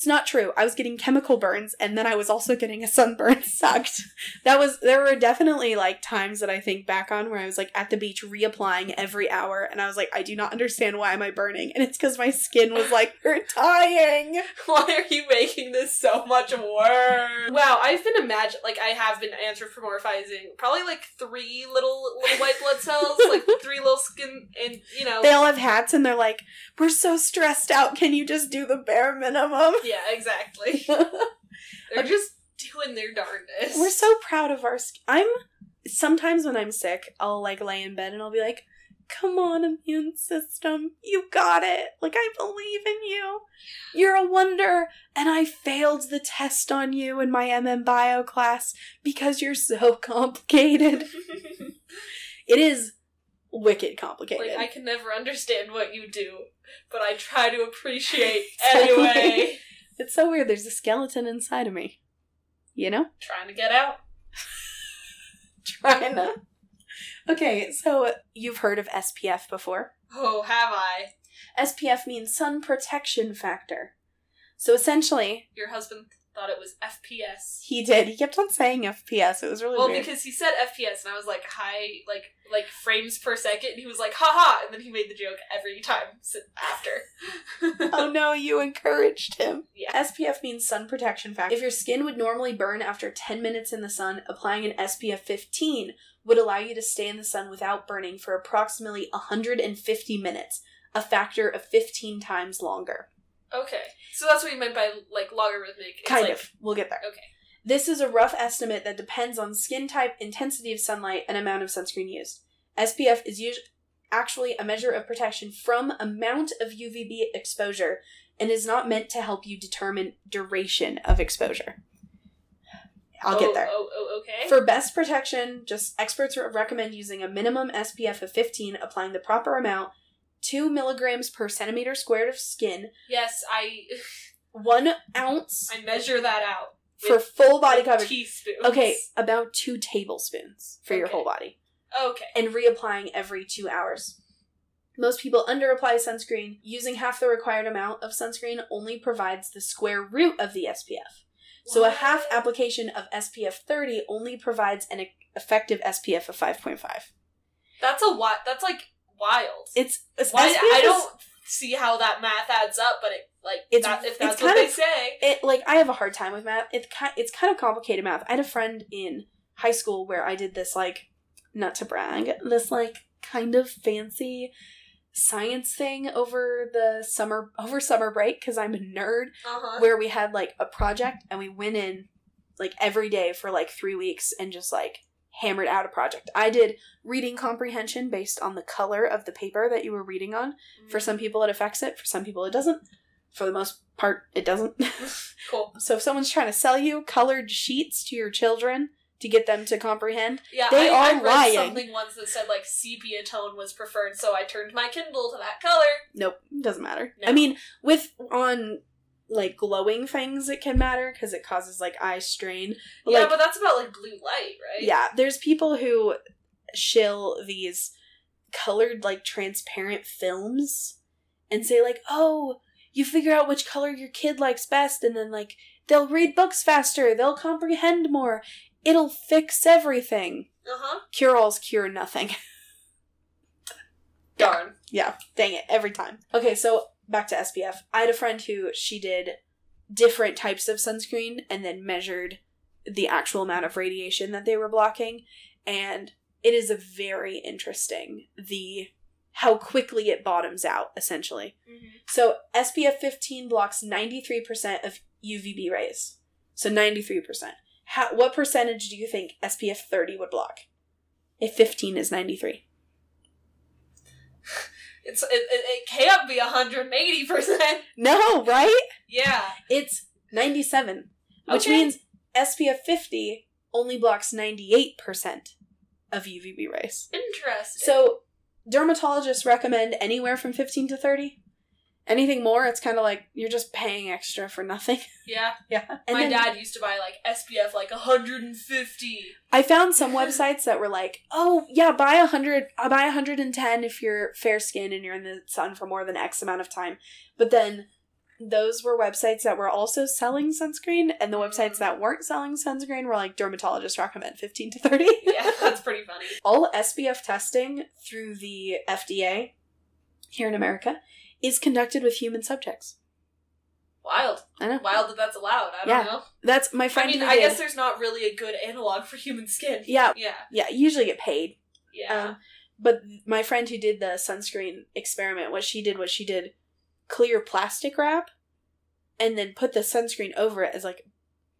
It's not true. I was getting chemical burns and then I was also getting a sunburn [LAUGHS] sucked. That was there were definitely like times that I think back on where I was like at the beach reapplying every hour and I was like I do not understand why am I burning and it's cuz my skin was like you're dying. [LAUGHS] Why are you making this so much worse? Wow, I've been imagine like I have been anthropomorphizing probably like three little little white blood cells, like [LAUGHS] three little skin, and you know, They all have hats and they're like we're so stressed out. Can you just do the bare minimum? yeah, exactly. [LAUGHS] They're just doing their darndest. We're so proud of our. Sk- I'm sometimes when I'm sick, I'll like lay in bed and I'll be like, "Come on, immune system, you got it! Like I believe in you. You're a wonder." And I failed the test on you in my MM Bio class because you're so [LAUGHS] complicated. [LAUGHS] It is wicked complicated. like I can never understand what you do, but I try to appreciate anyway. It's so weird. There's a skeleton inside of me. You know. [LAUGHS] Trying to get out. Trying to. Okay, so you've heard of SPF before. Oh, have I? SPF means sun protection factor. So essentially, Your husband thought it was FPS. he did. He kept on saying FPS. It was really Well, weird. because he said FPS, and I was like, high, like, like frames per second. And he was like, haha, and then he made the joke every time after. [LAUGHS] oh no, you encouraged him. Yeah. SPF means sun protection factor. If your skin would normally burn after 10 minutes in the sun, applying an SPF 15 would allow you to stay in the sun without burning for approximately 150 minutes, a factor of 15 times longer. Okay, so that's what you meant by like logarithmic. It's Kind like, of. We'll get there. Okay. This is a rough estimate that depends on skin type, intensity of sunlight, and amount of sunscreen used. SPF is us- actually a measure of protection from amount of UVB exposure and is not meant to help you determine duration of exposure. I'll oh, get there. Oh, oh, okay. For best protection, just experts recommend using a minimum SPF of 15, applying the proper amount, 2 milligrams per centimeter squared of skin. yes, I. one ounce I measure that out. for with- full body coverage. Teaspoons. Okay, about two tablespoons for your Okay. whole body. Okay. and reapplying every two hours. Most people underapply sunscreen. Using half the required amount of sunscreen only provides the square root of the SPF. So a What? half application of SPF 30 only provides an e- effective SPF of 5.5. That's a lot. That's like wild. It's Why? I don't see how that math adds up, but it like It's- that, if that's what they of- say. it like I have a hard time with math. It's kind it's kind of complicated math. I had a friend in high school where I did this like not to brag, this like kind of fancy science thing over the summer over summer break cuz I'm a nerd Uh huh. where we had like a project and we went in like every day for like 3 weeks and just like hammered out a project. I did reading comprehension based on the color of the paper that you were reading on. For mm. some people it affects it, for some people it doesn't. For the most part it doesn't. [LAUGHS] cool. So if someone's trying to sell you colored sheets to your children to get them to comprehend, Yeah, They I, I are read lying. something once that said like sepia tone was preferred, so I turned my Kindle to that color. nope, doesn't matter. No. I mean, with on like glowing things, it can matter because it causes like eye strain. But, yeah, like, but that's about like blue light, right? yeah, there's people who shill these colored like transparent films and say like, oh, you figure out which color your kid likes best, and then like they'll read books faster, they'll comprehend more. It'll fix everything. Uh huh. Cure alls cure nothing. Darn. Yeah, dang it, every time. Okay, so back to SPF. I had a friend who she did different types of sunscreen and then measured the actual amount of radiation that they were blocking, and it is a very interesting the how quickly it bottoms out essentially. Mm-hmm. So SPF 15 blocks 93% of UVB rays. So 93%. How what percentage do you think SPF 30 would block? If 15 is 93. It's it, it, it can't be hundred eighty percent. [LAUGHS] No, right? Yeah. It's 97, which Okay. means SPF 50 only blocks 98% of UVB rays. Interesting. So, dermatologists recommend anywhere from 15 to 30. Anything more, it's kind of like you're just paying extra for nothing. [LAUGHS] yeah, Yeah. And my then dad used to buy like SPF like hundred and fifty. I found some websites that were like, "Oh, yeah, buy a 100, I uh, buy 110 if you're fair skinned and you're in the sun for more than X amount of time." But then those were websites that were also selling sunscreen and the websites mm. that weren't selling sunscreen were like dermatologists recommend 15 to 30. Yeah, [LAUGHS] that's pretty funny. All SPF testing through the FDA here in America is conducted with human subjects. Wild. I know. Wild that that's allowed. I don't Yeah. know. That's my friend. I mean, I did- guess there's not really a good analog for human skin. Yeah. [LAUGHS] Yeah. yeah, you usually get paid. Yeah. Um, but my friend who did the sunscreen experiment, what she did was she did clear plastic wrap and then put the sunscreen over it as like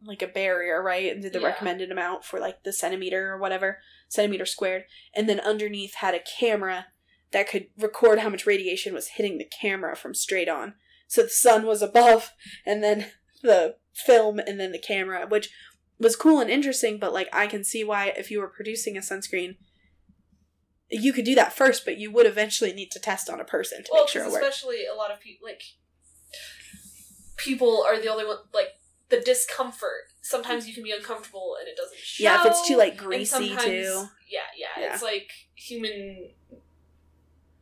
like a barrier, right? And did the Yeah. recommended amount for like the centimeter or whatever, centimeter squared. And then underneath had a camera that could record how much radiation was hitting the camera from straight on. So the sun was above and then the film and then the camera, which was cool and interesting, but like I can see why if you were producing a sunscreen you could do that first, but you would eventually need to test on a person to well, make sure it works. especially a lot of people like people are the only one like the discomfort. Sometimes you can be uncomfortable and it doesn't show. Yeah, if it's too like greasy too. Yeah, yeah, Yeah. It's like human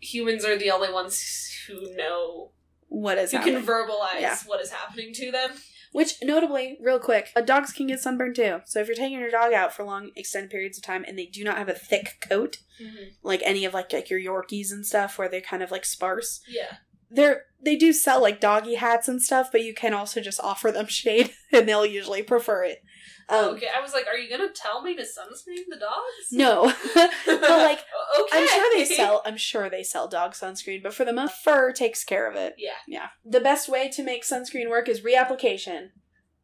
humans are the only ones who know What is who happening? can verbalize Yeah. what is happening to them. Which, notably, real quick, uh, dogs can get sunburned too. So if you're taking your dog out for long, extended periods of time, and they do not have a thick coat, like any of like like your Yorkies and stuff, where they're kind of like sparse, Yeah. They're they do sell like doggy hats and stuff, but you can also just offer them [LAUGHS] shade, and they'll usually prefer it. Um, okay, I was like, are you gonna tell me to sunscreen the dogs? No, [LAUGHS] but like [LAUGHS] okay. I'm sure they sell. I'm sure they sell dog sunscreen, but for the most, fur takes care of it. Yeah. Yeah. The best way to make sunscreen work is reapplication.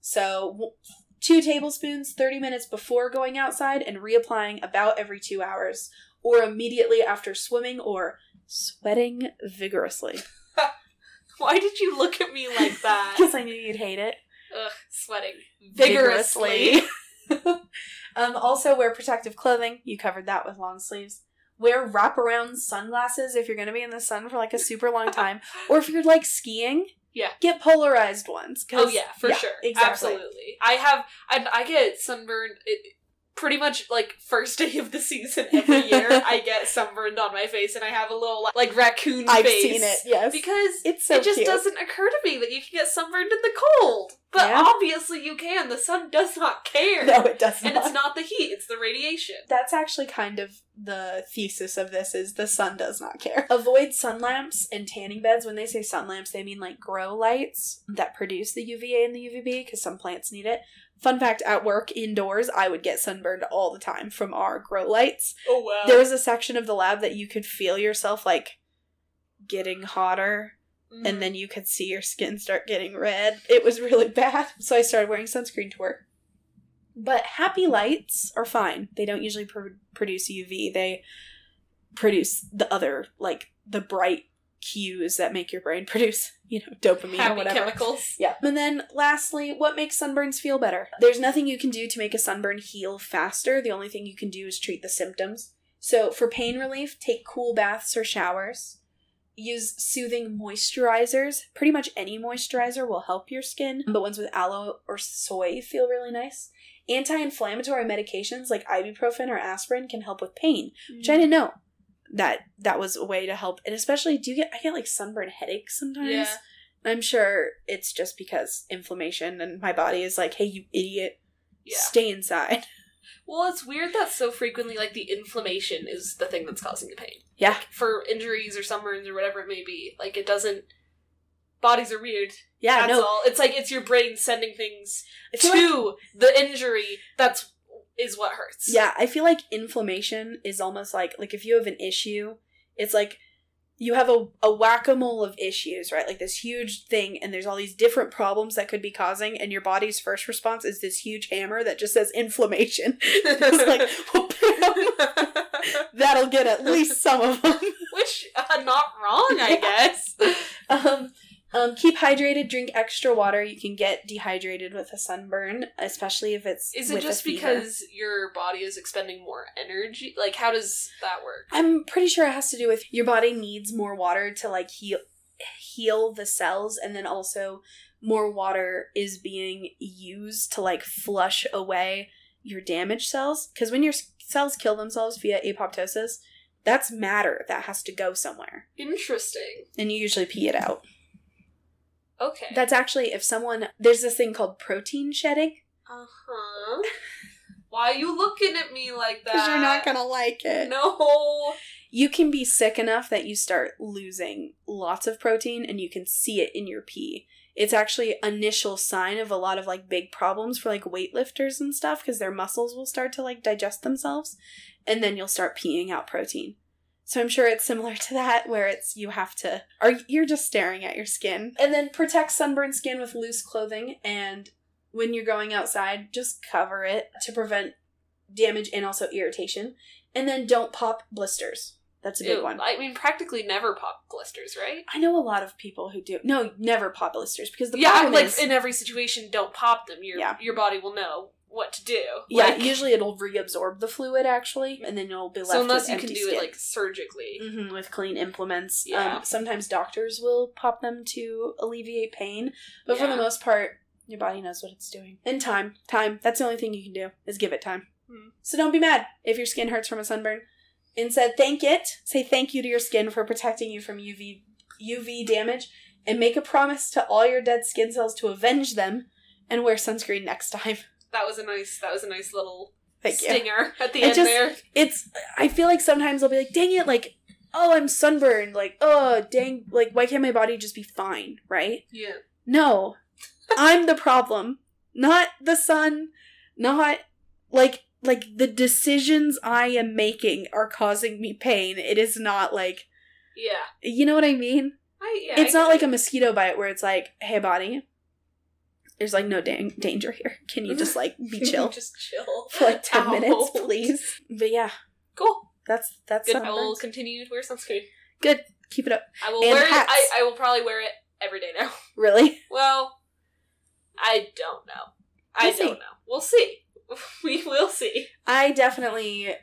So, two tablespoons 30 minutes before going outside and reapplying about every two hours or immediately after swimming or sweating vigorously. Why did you look at me like that? [LAUGHS] Because I knew you'd hate it. Ugh, sweating vigorously. [LAUGHS] um, also, wear protective clothing. You covered that with long sleeves. Wear wraparound sunglasses if you're going to be in the sun for like a super long [LAUGHS] time. or if you're like skiing, Yeah. Get polarized ones. Oh yeah, for sure, Exactly. absolutely. I have, I, I get sunburned. It, pretty much like first [LAUGHS] day of the season every year. I get [LAUGHS] sunburned on my face, and I have a little like raccoon I've face. seen it. Yes, because it's so it just cute. doesn't occur to me that you can get sunburned in the cold. But Yeah. obviously you can. The sun does not care. No, it does and not. And it's not the heat; it's the radiation. That's actually kind of the thesis of this is the sun does not care. [LAUGHS] Avoid sun lamps and tanning beds. When they say sun lamps, they mean like grow lights that produce the UVA and the UVB because some plants need it. Fun fact at work indoors, I would get sunburned all the time from our grow lights. Oh wow! There was a section of the lab that you could feel yourself like getting hotter Mm. and then you could see your skin start getting red. It was really [LAUGHS] bad. So I started wearing sunscreen to work. But happy lights are fine. They don't usually pr- produce UV. They produce the other, like the bright cues that make your brain [LAUGHS] produce, you know, dopamine or whatever. chemicals. Yeah. And then lastly, what makes sunburns feel better? There's nothing you can do to make a sunburn heal faster. The only thing you can do is treat the symptoms. So for pain relief, take cool baths or showers. Use soothing moisturizers. Pretty much any moisturizer will help your skin, but ones with aloe or soy feel really nice. Anti-inflammatory medications like ibuprofen or aspirin can help with pain, which I mm. didn't know that that was a way to help. And especially, do you get I get like sunburn headaches sometimes? Yeah. I'm sure it's just because inflammation and my body is like, hey, you idiot, Yeah. stay inside. [LAUGHS] Well, it's weird that so frequently, like, the inflammation is the thing that's causing the pain. Yeah. For injuries or sunburns or whatever it may be. Like, it doesn't. Bodies are weird. Yeah, that's no. all. It's like it's your brain sending things to like, the injury that's is what hurts. yeah, I feel like inflammation is almost like like if you have an issue, it's like you have a, a whack-a-mole of issues, right? Like this huge thing, and there's all these different problems that could be causing, and your body's first response is this huge hammer that just says inflammation. [LAUGHS] it's like, well, [LAUGHS] that'll get at least some of them. [LAUGHS] Which, uh, not wrong, I Yeah. guess. Um, um, keep hydrated. Drink extra water. You can get dehydrated with a sunburn, especially if it's. Is it just because your body is expending more energy? Like, how does that work? I'm pretty sure it has to do with your body needs more water to like heal heal the cells, and then also more water is being used to like flush away your damaged cells. Because when your cells kill themselves via apoptosis, that's matter that has to go somewhere, Interesting. and you usually pee it out. Okay. That's actually if someone there's this thing called protein shedding. Uh huh. Why are you looking at me like [LAUGHS] that? Because you're not gonna like it. No. You can be sick enough that you start losing lots of protein and you can see it in your pee. It's actually initial sign of a lot of like big problems for like weightlifters and stuff because their muscles will start to like digest themselves and then you'll start peeing out protein. So I'm sure it's similar to that where it's you have to or you're just staring at your skin. And then protect sunburned skin with loose clothing and when you're going outside, just cover it to prevent damage and also irritation. And then don't pop blisters. That's a big Ew, one. I mean, practically never pop blisters, right? I know a lot of people who do. No, never pop blisters because the yeah, problem like is, in every situation, don't pop them. Your Yeah. your body will know what to do. yeah, Like, usually it'll reabsorb the fluid actually, and then you'll be left with the sun. so unless you can do skin. it like surgically. Mhm, with clean implements. Yeah. Um, sometimes doctors will pop them to alleviate pain, but for the most part, your body knows what it's doing. And time, time. That's the only thing you can do is give it time. Hmm. So don't be mad if your skin hurts from a sunburn. Instead, thank it. Say thank you to your skin for protecting you from UV UV damage, and make a promise to all your dead skin cells to avenge them, and wear sunscreen next time. That was a nice. That was a nice little Thank you. stinger at the It end just- there. It's. I feel like sometimes I'll be like, dang it, like, oh, I'm sunburned. Like, oh, dang, like, why can't my body just be fine, right? Yeah. No, I'm the problem, not the sun, not like like the decisions I am making are causing me pain. It is not like Yeah. you know what I mean. I, yeah, it's I not like a mosquito bite where it's like, hey, body, there's like no dang- danger here. Can you just like be [LAUGHS] chill Just chill for like [LAUGHS] ten minutes, please? But yeah, Cool. that's that's Good. I will continue to wear sunscreen. good. Keep it up. I will And wear hats. it. I, I will probably wear it every day now. [LAUGHS] Really? Well, I don't know. I We'll see. don't know. We'll see. We will see. I definitely.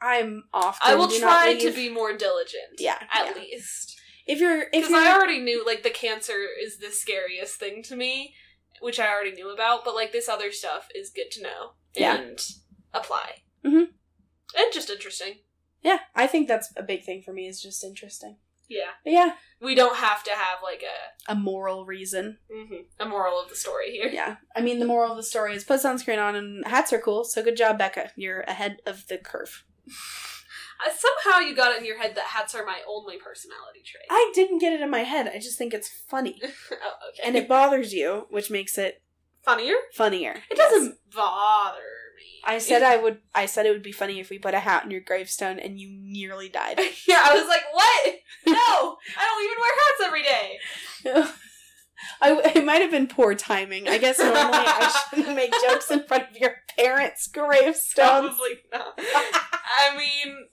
I'm off. I will try to be more diligent. Yeah, At yeah. least. If you're Because I already knew like the cancer is the scariest thing to me, which I already knew about. But like this other stuff is good to know Yeah. and apply. Mhm. And just interesting. yeah, I think that's a big thing for me. Is just interesting. Yeah. But yeah, We don't have to have like a a moral reason. a moral of the story here. Yeah, I mean the moral of the story is put sunscreen on and hats are cool. So good job, Becca. You're ahead of the curve. [LAUGHS] Uh, somehow you got it in your head that hats are my only personality trait. I didn't get it in my head. I just think it's funny, [LAUGHS] oh, okay. and it bothers you, which makes it funnier. funnier. It Yes. doesn't bother me. I said I would. I said it would be funny if we put a hat on your gravestone, and you nearly died. [LAUGHS] yeah, I was like, what? No, I don't even wear hats every day. [LAUGHS] I, it might have been poor timing. I guess normally I shouldn't make jokes in front of your parents' gravestones. Probably not. I mean,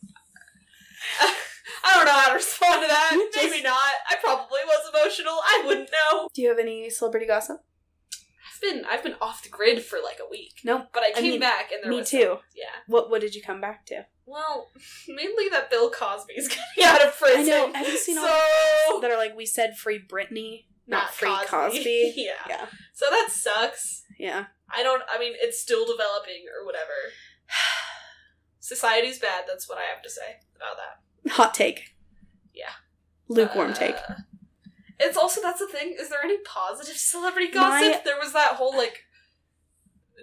[LAUGHS] I don't know how to respond to that. Maybe not. I probably was emotional. I wouldn't know. Do you have any celebrity gossip? I've been I've been off the grid for like a week, No, but I I came mean, back and there me was too. some- yeah. What What did you come back to? Well, [LAUGHS] mainly that Bill Cosby's [LAUGHS] getting out of prison. I know. Have you seen all that are like we said free Britney, not, Not free Cosby. Cosby? Yeah. yeah, So that sucks. yeah. I don't. I mean, it's still developing or whatever. [SIGHS] [SIGHS] [SIGHS] Society's bad. That's what I have to say about that. Hot take. Yeah. Lukewarm Uh, take. It's also that's the thing. Is there any positive [LAUGHS] celebrity My- gossip? There was that whole like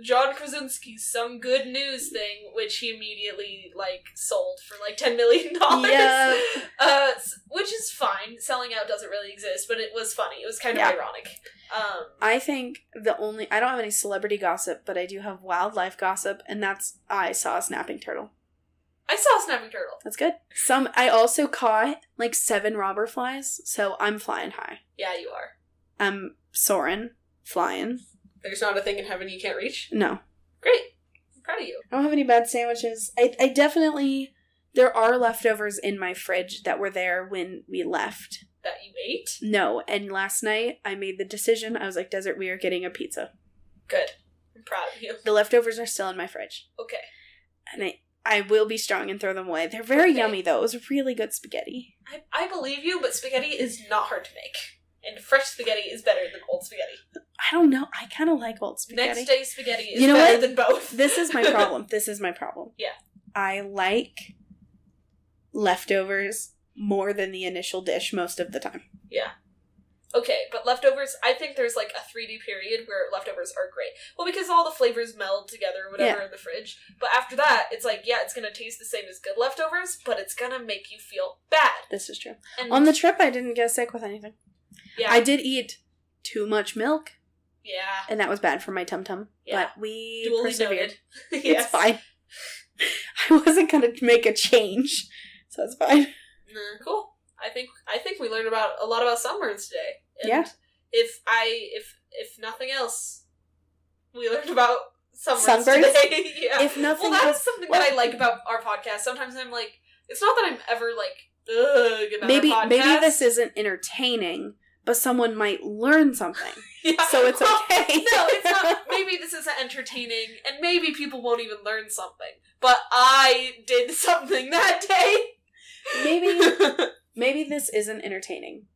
John Krasinski's some good news thing, which he immediately like sold for like ten million [LAUGHS] dollars. Yeah. Uh, which is fine. Selling out doesn't really exist, but it was funny. It was kind of Yeah. ironic. Um, I think the only I don't have any celebrity gossip, but I do have wildlife gossip, and that's I saw a snapping turtle. I saw a snapping turtle. That's good. Some I also caught like seven robber flies, so I'm flying high. Yeah, you are. I'm soaring, flying. There's not a thing in heaven you can't reach. No, Great. I'm proud of you. I don't have any bad sandwiches. I I definitely there are leftovers in my fridge that were there when we left. That you ate. No, and last night I made the decision. I was like, Desert, we are getting a pizza. Good. I'm proud of you. The leftovers are still in my fridge, Okay. and I I will be strong and throw them away. They're very Okay. yummy though. It was really good spaghetti. I, I believe you, but spaghetti is not hard to make. And fresh spaghetti is better than old spaghetti. I don't know. I kind of like old spaghetti. Next day spaghetti is You know better what? than both. this is my [LAUGHS] problem. This is my problem. Yeah. I like leftovers more than the initial dish most of the time. Okay, but leftovers, I think there's like a 3D period where leftovers are great. Well, because all the flavors meld together or whatever Yeah. in the fridge. But after that, it's like, yeah, it's gonna taste the same as good leftovers, but it's gonna make you feel bad. This is true. And On the trip, I didn't get sick with anything. yeah, I did eat too much milk, yeah, and that was bad for my tum tum. Yeah. But we duly persevered. noted. [LAUGHS] It's fine. [LAUGHS] I wasn't gonna make a change, so it's fine. Nah, cool. I think I think we learned about a lot about sunburns today. And Yeah. If I if if nothing else, we learned about sunburns, Sunburns? today. [LAUGHS] yeah. If nothing well, that's else- something well- that I like about our podcast. Sometimes I'm like, it's not that I'm ever like, ugh, about Maybe maybe this isn't entertaining, but someone might learn something. [LAUGHS] Yeah. So it's Well, okay. no, it's not. [LAUGHS] Maybe this isn't entertaining, and maybe people won't even learn something. But I did something that day. Maybe maybe this isn't entertaining.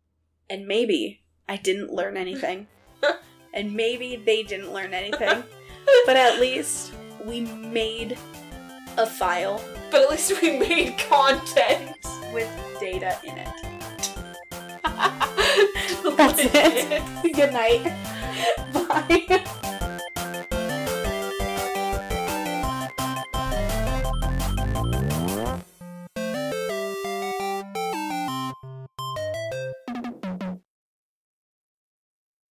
And maybe I didn't learn anything. [LAUGHS] and maybe they didn't learn anything. [LAUGHS] But at least we made a file but at least we made content. with data in it. [LAUGHS] That's it. Good night. Bye.